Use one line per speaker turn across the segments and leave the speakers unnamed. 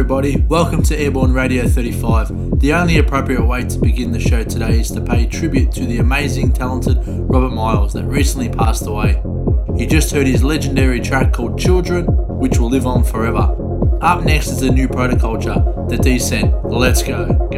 Everybody? Welcome to Airborne Radio 35. The only appropriate way to begin the show today is to pay tribute to the amazing, talented Robert Miles that recently passed away. You just heard his legendary track called Children, which will live on forever. Up next is the new protoculture, The Descent. Let's go,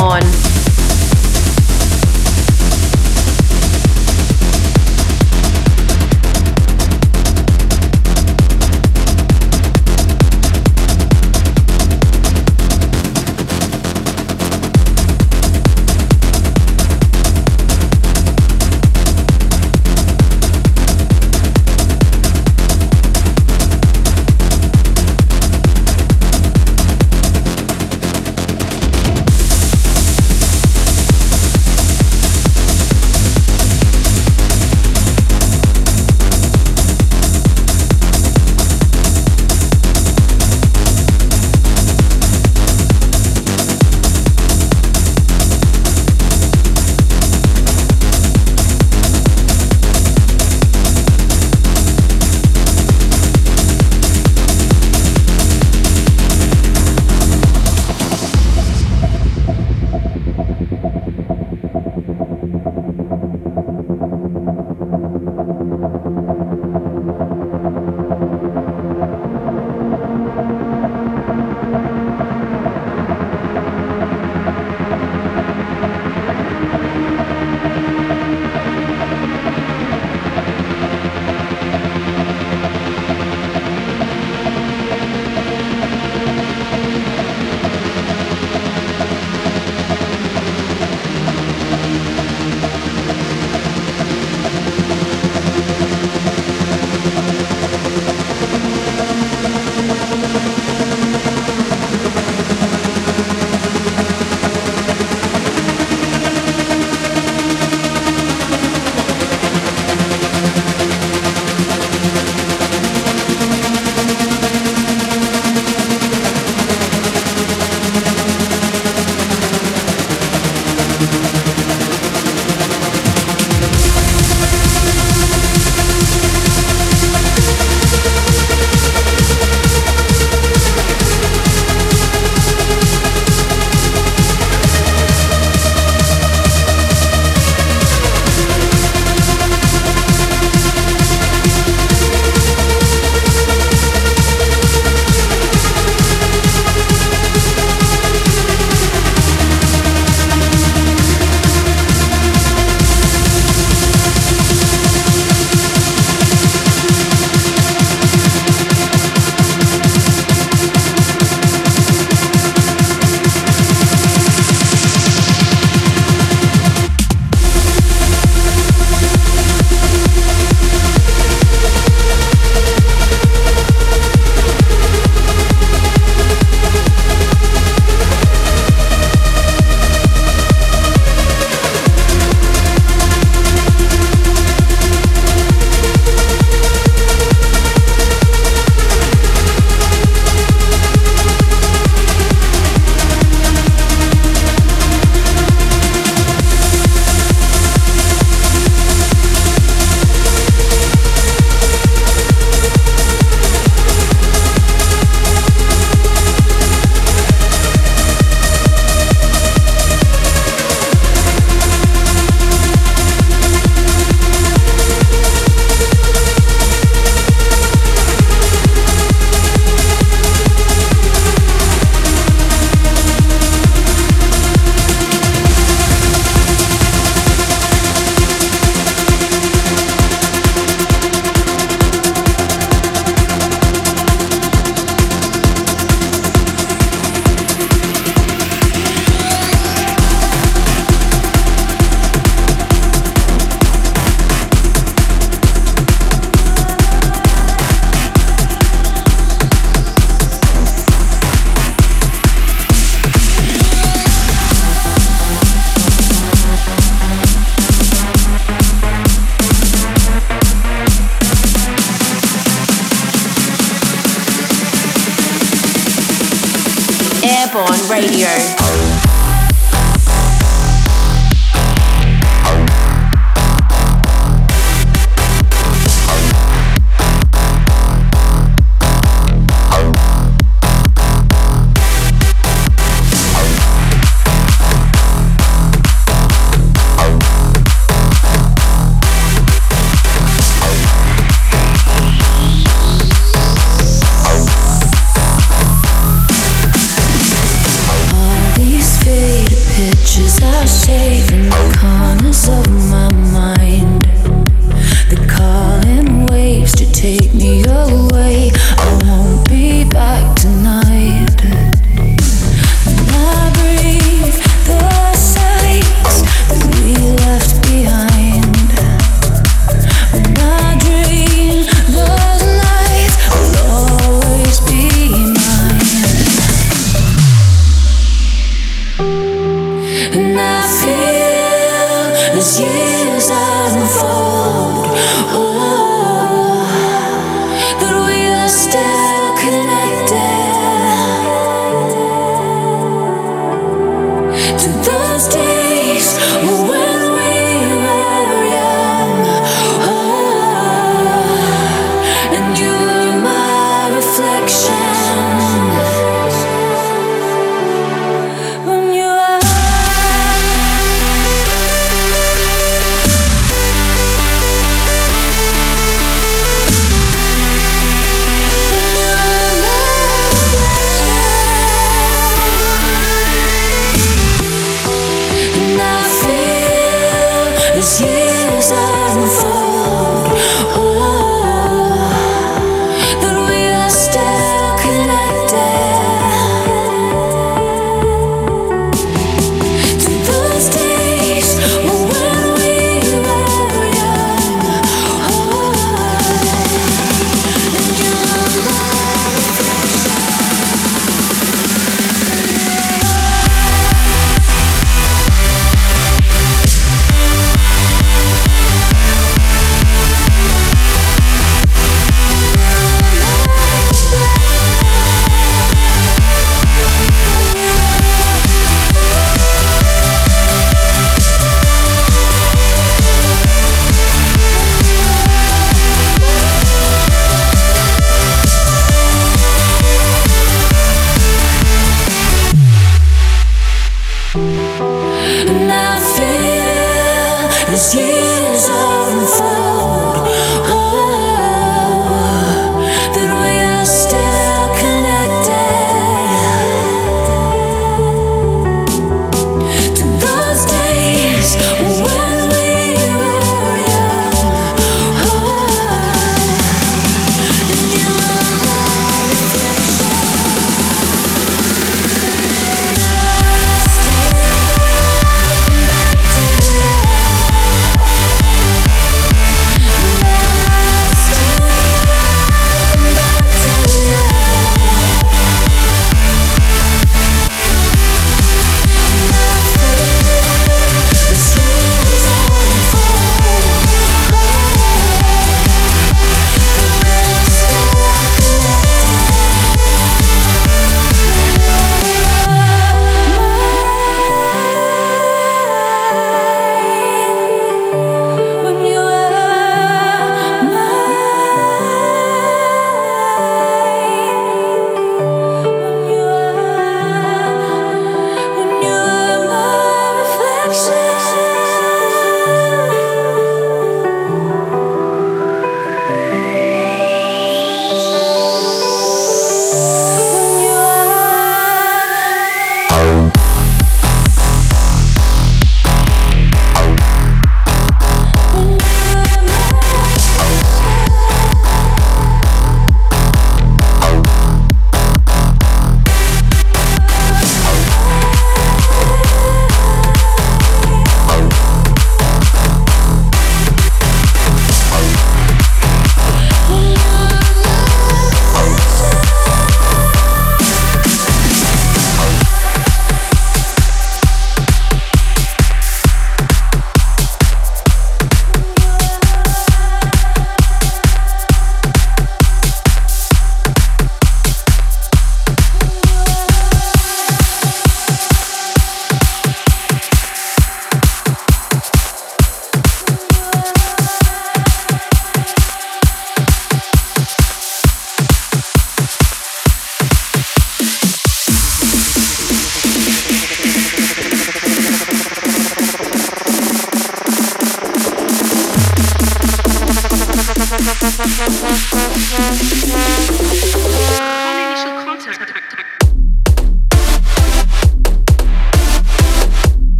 on.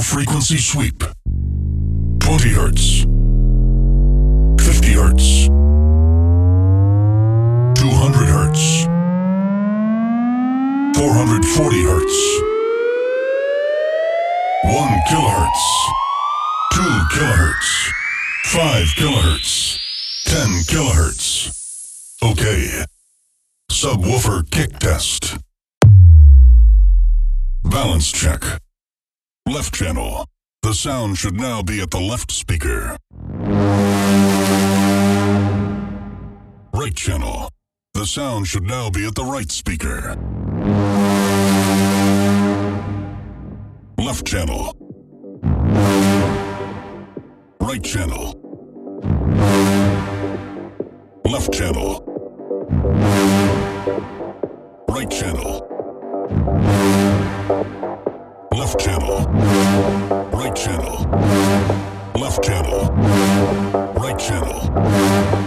Frequency sweep. 20 hertz. 50 hertz. 200 hertz. 440 hertz. 1 kilohertz. 2 kilohertz. 5 kilohertz. Sound should now be at the left speaker. Right channel. The sound should now be at the right speaker. Left channel. Right channel. Left channel. Right channel. Right channel. Left channel. Right channel.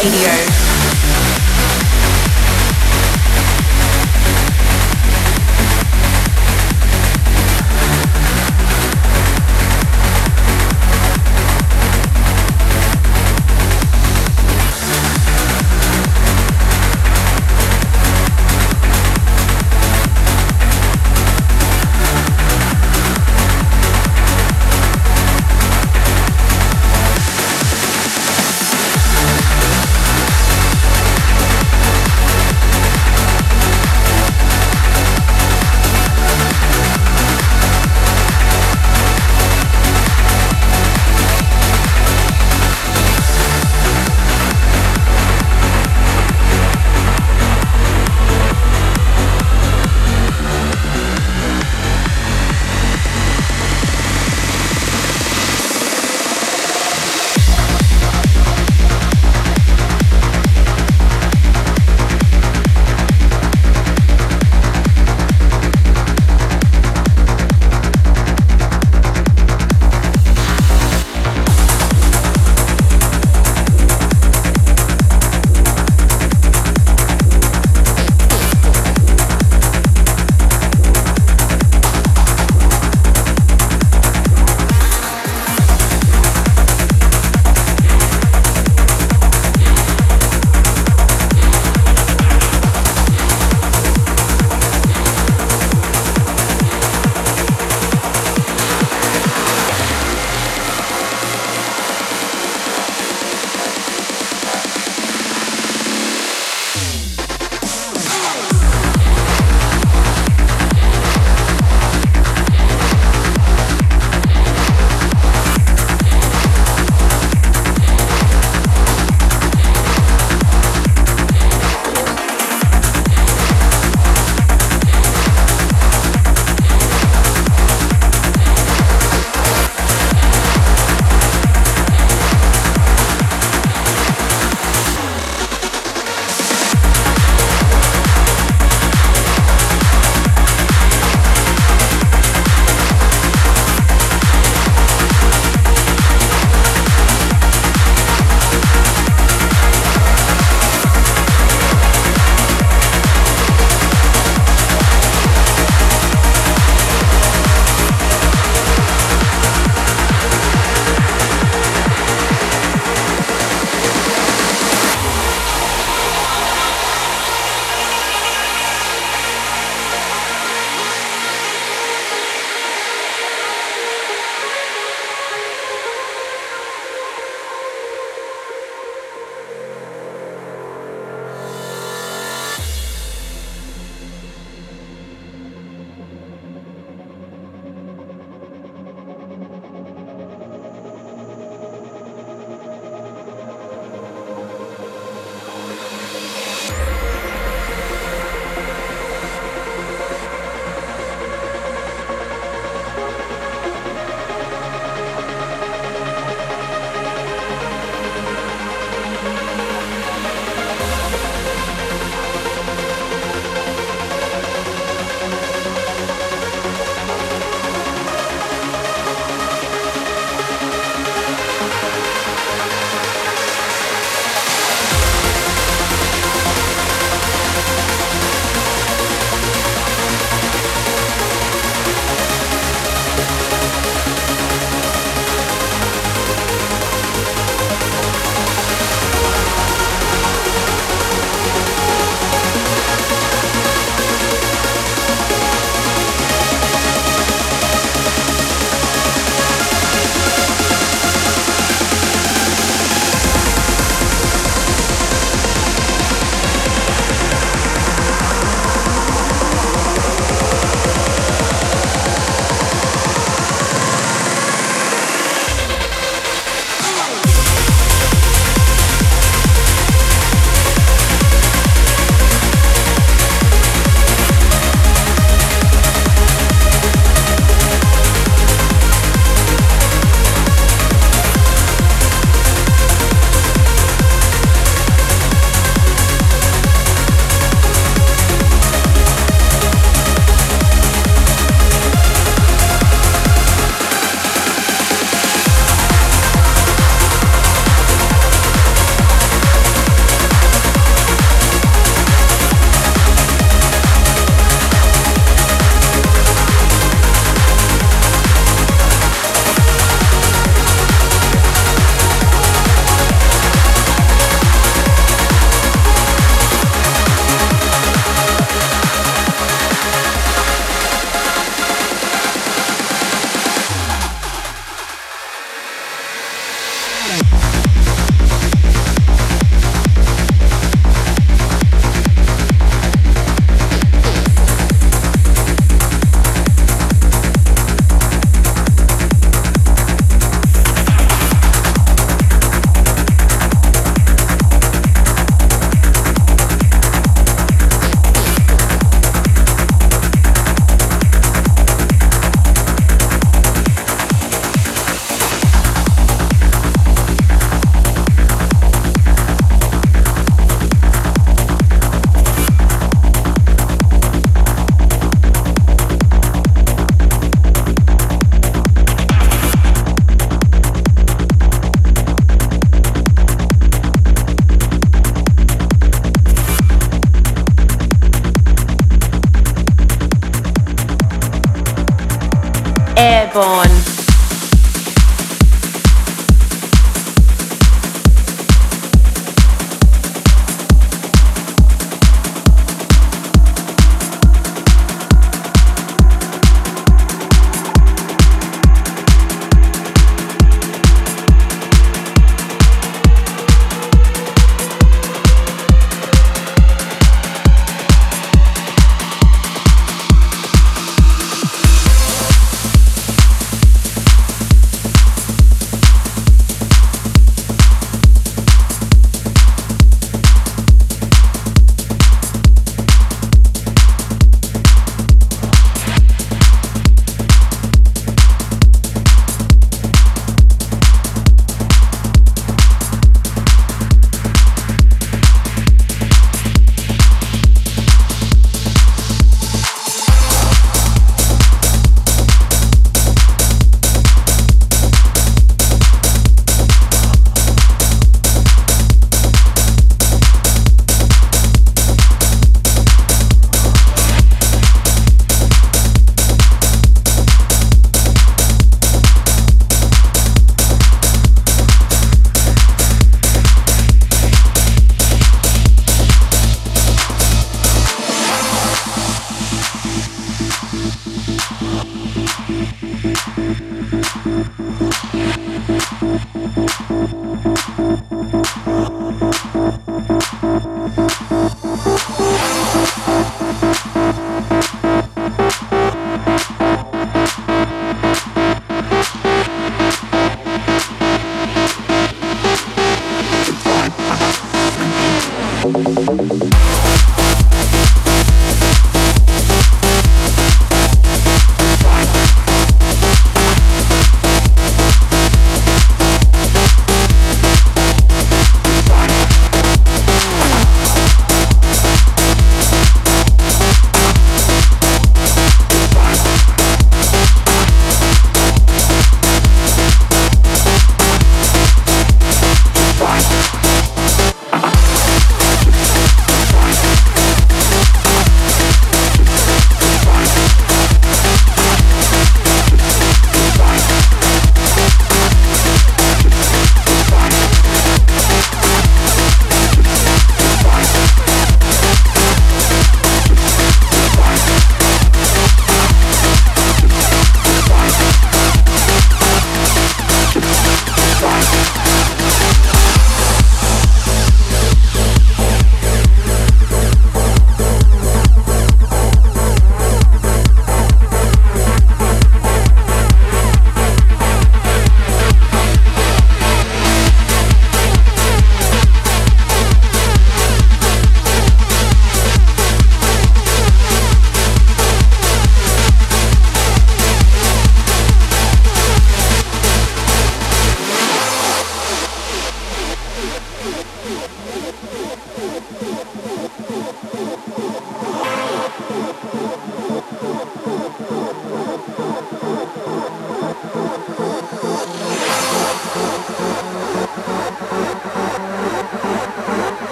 Radio.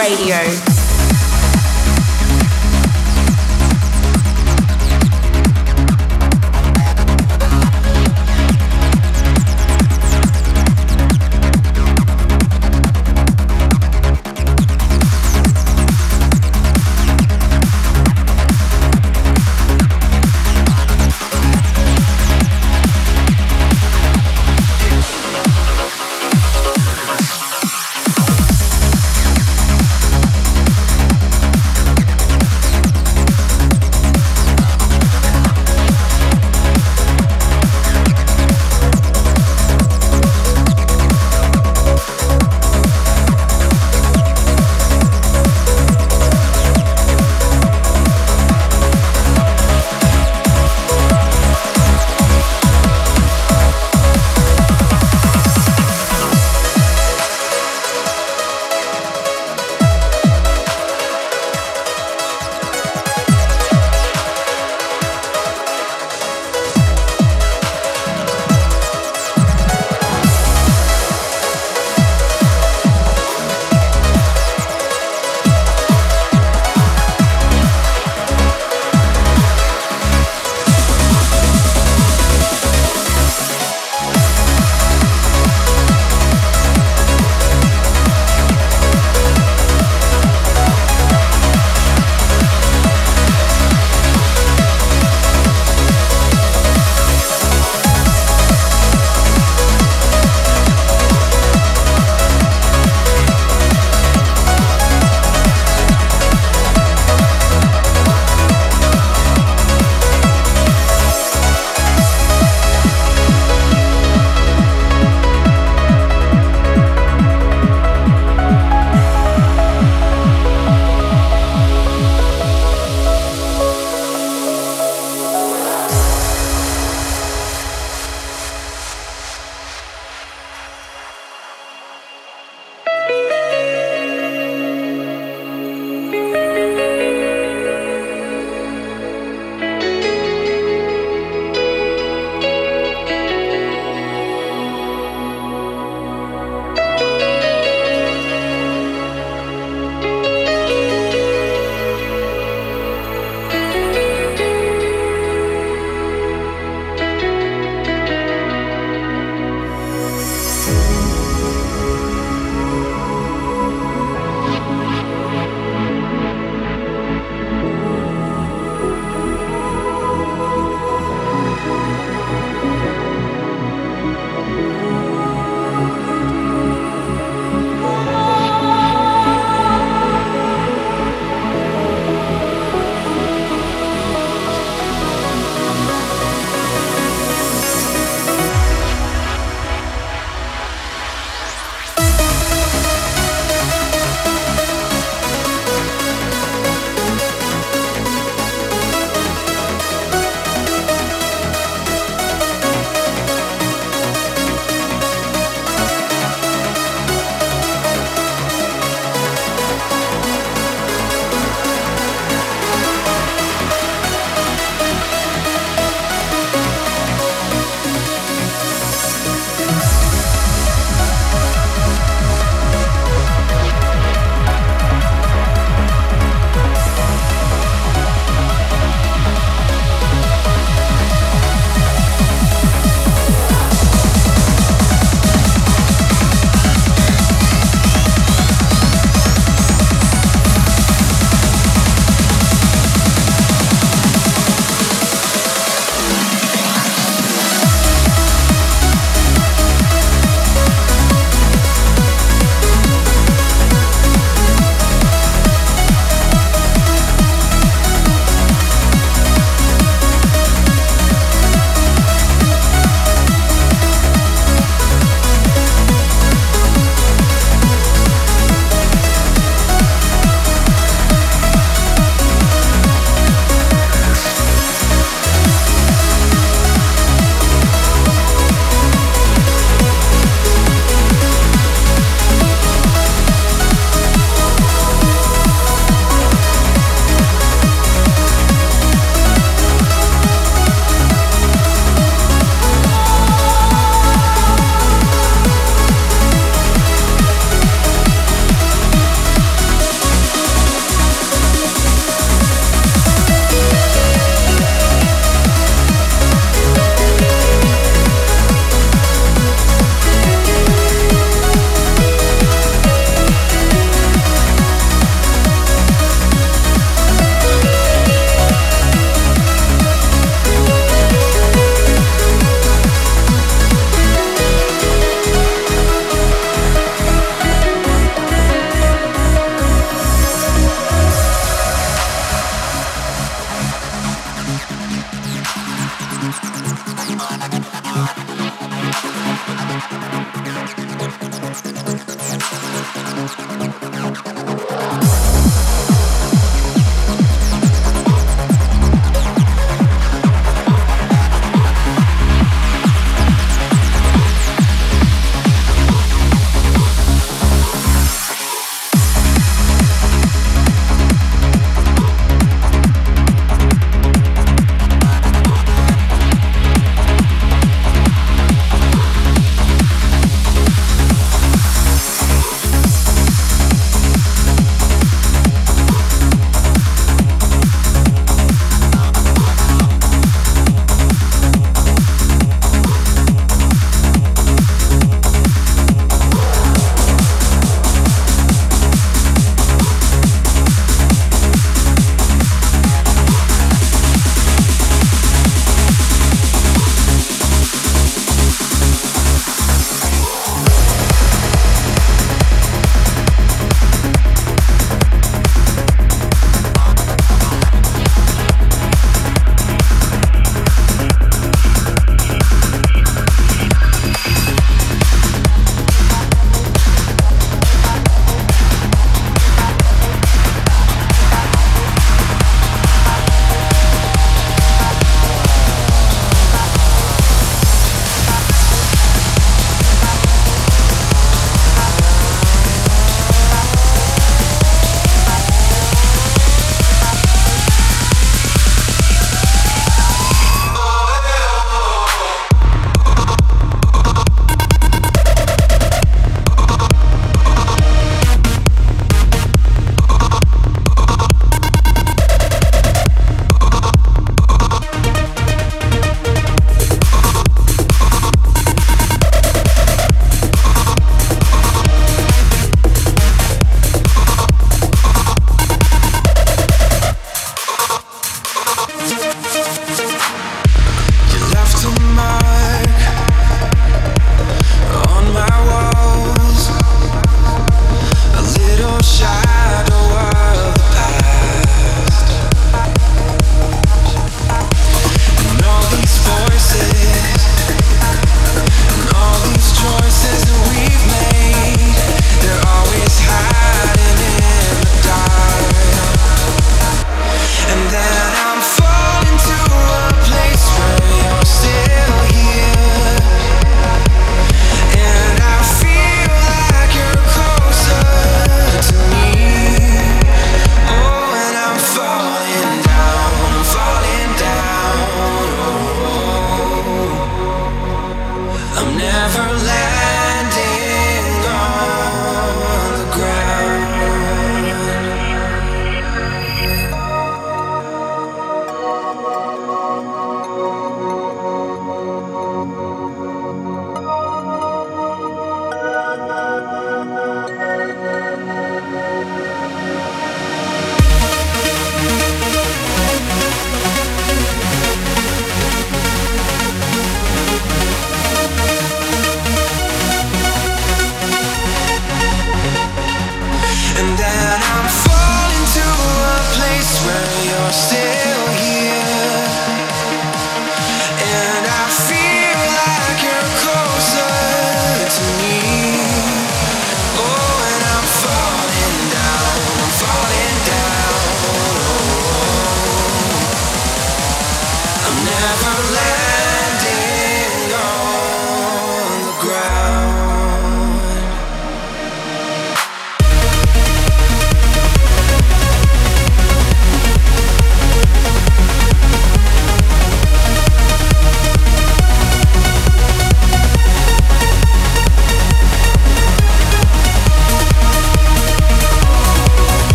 Radio.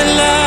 the love.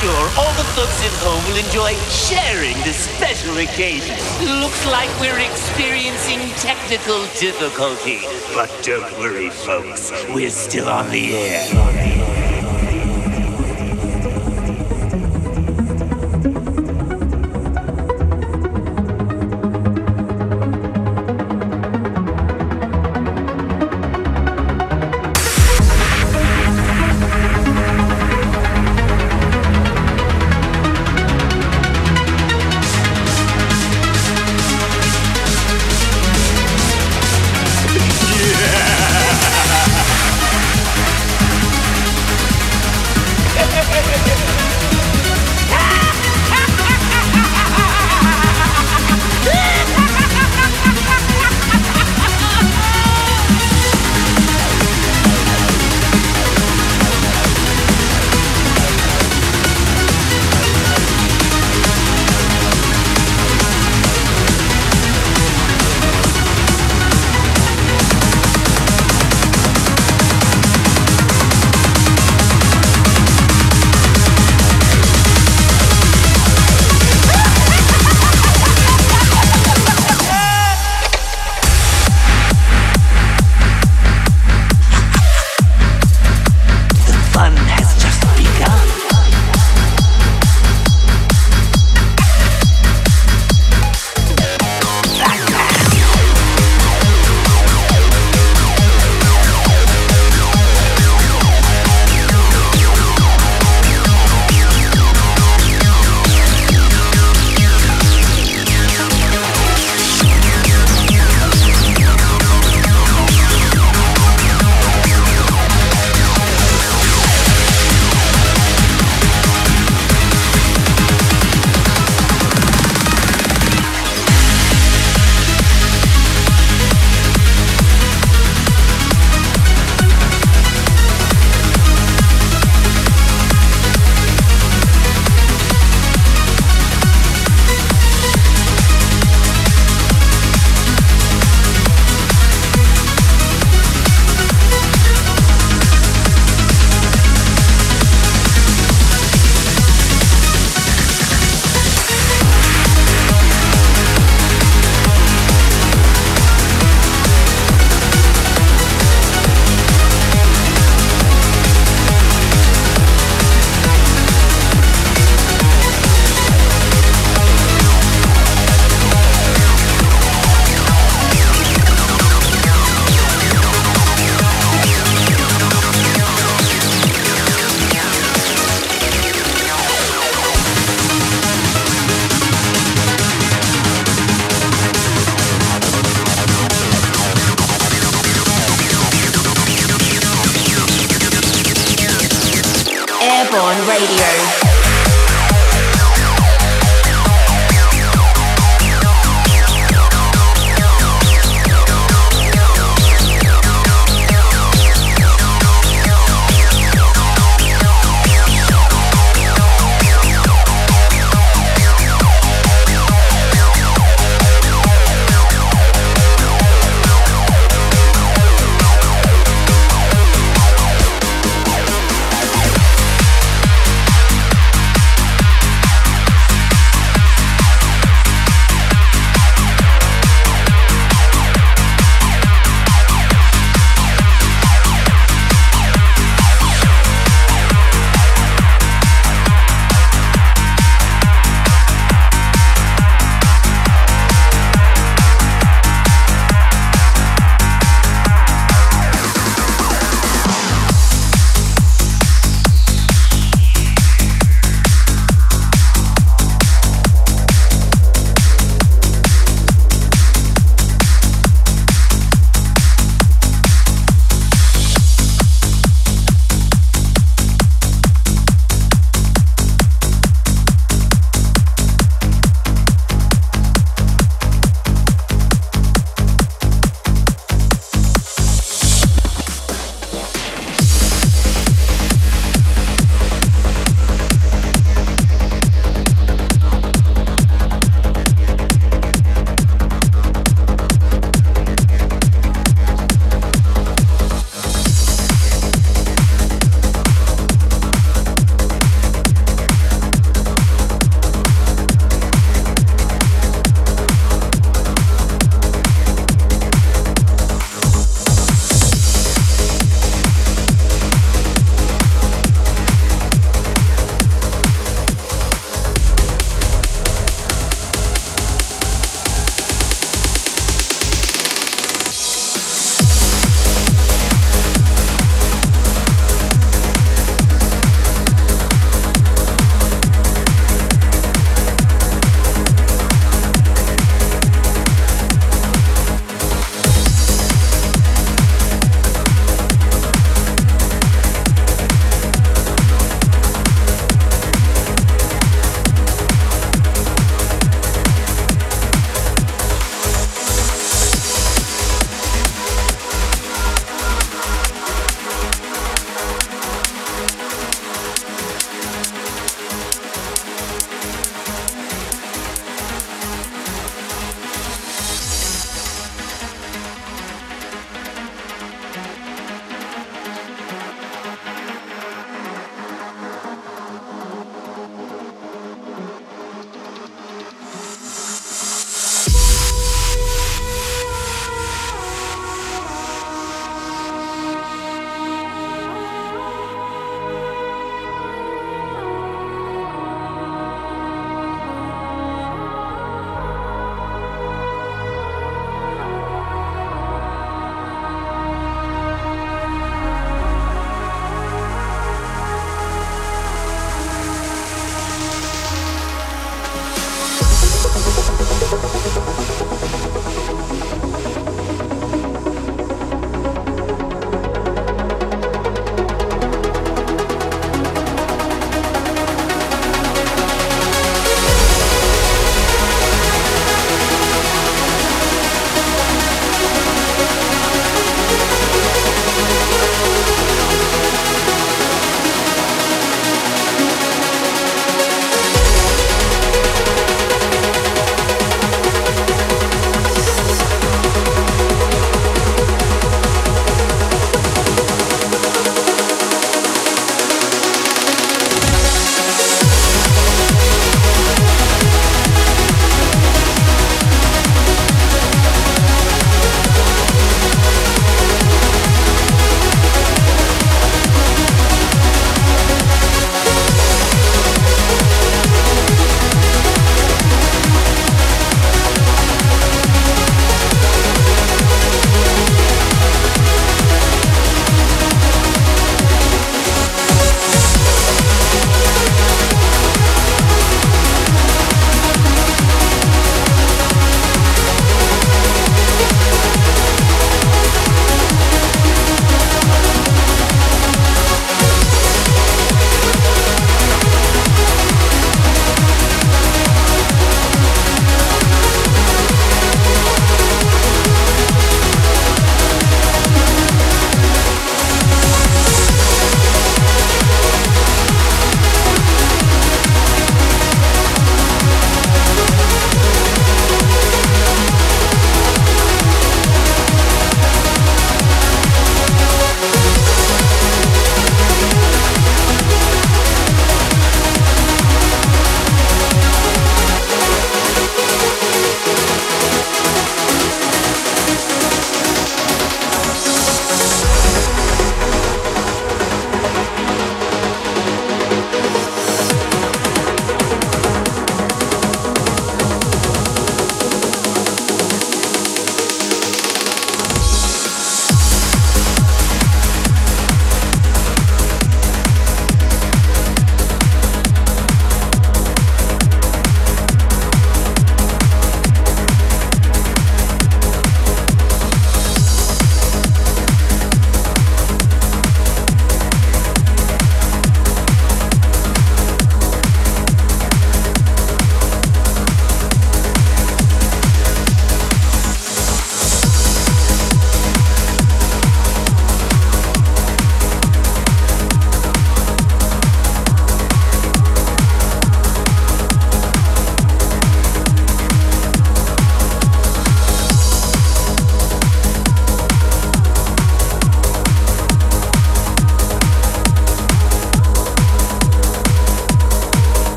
Sure all the folks at home will enjoy sharing this special occasion. Looks like we're experiencing technical difficulty. But don't worry, folks. We're still on the air.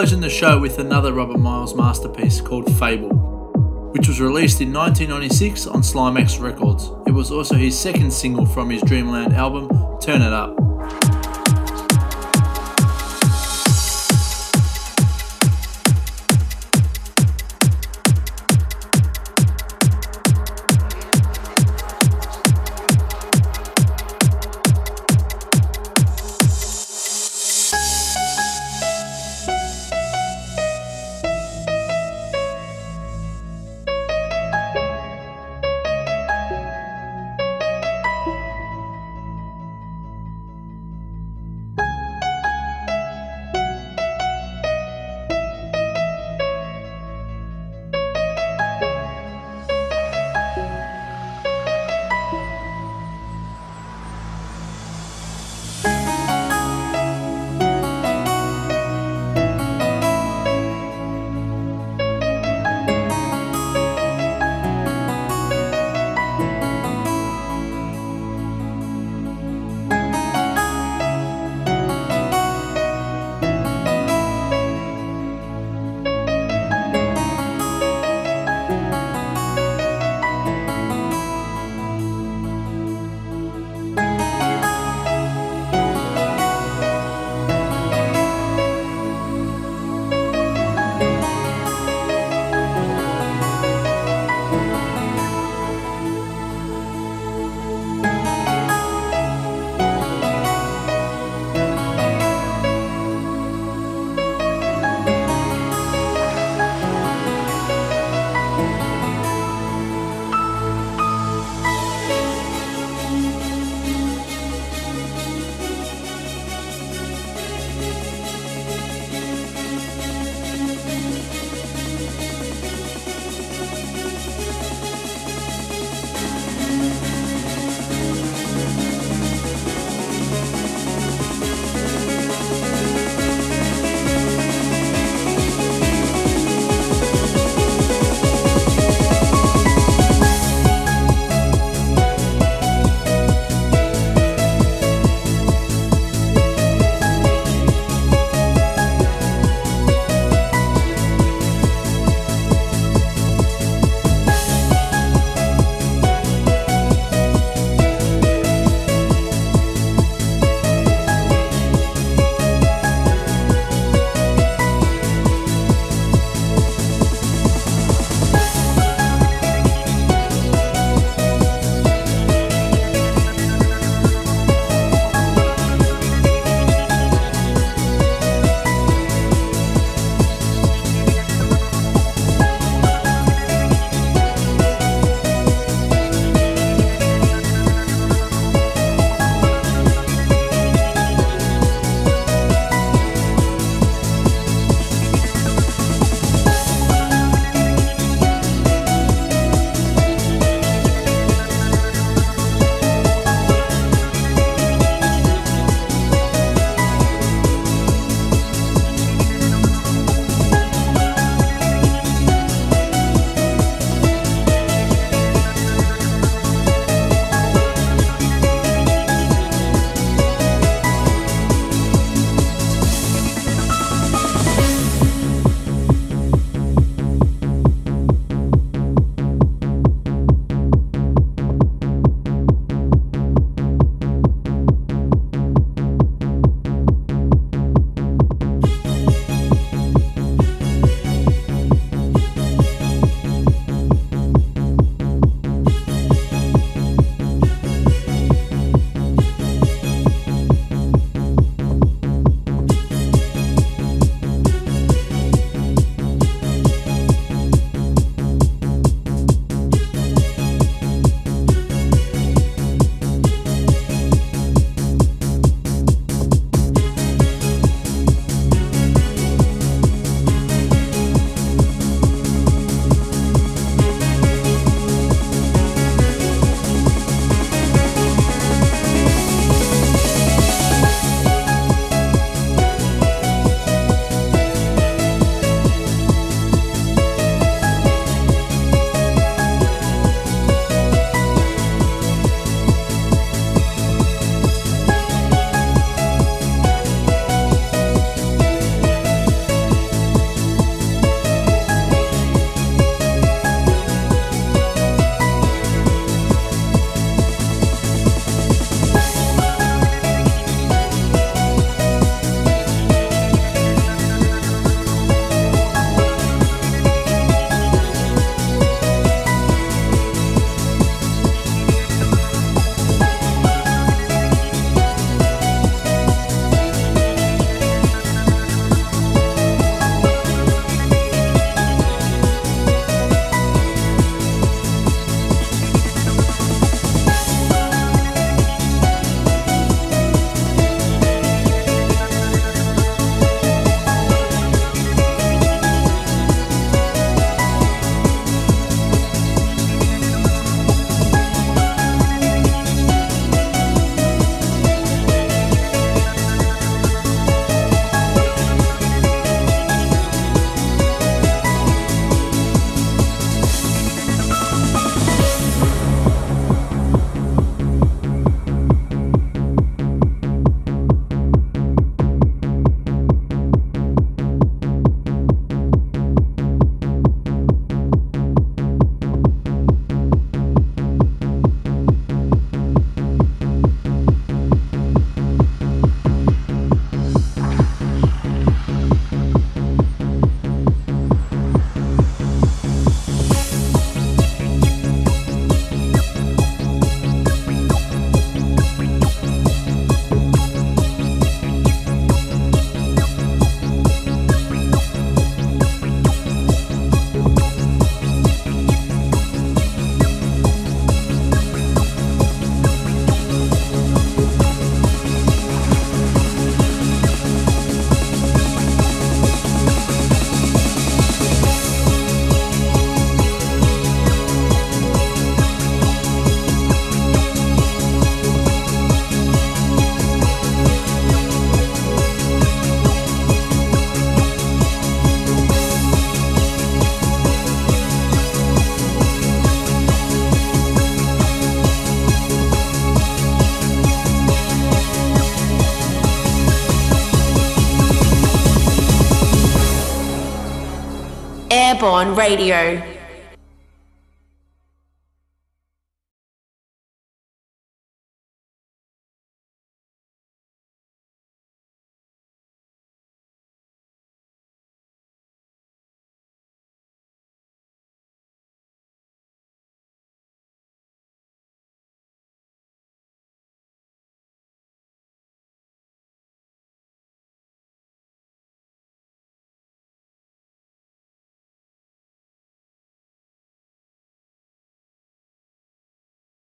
Closing the show with another Robert Miles masterpiece called Fable, which was released in 1996 on Slimex Records. It was also his second single from his Dreamland album, Turn It Up.
Airborne Radio.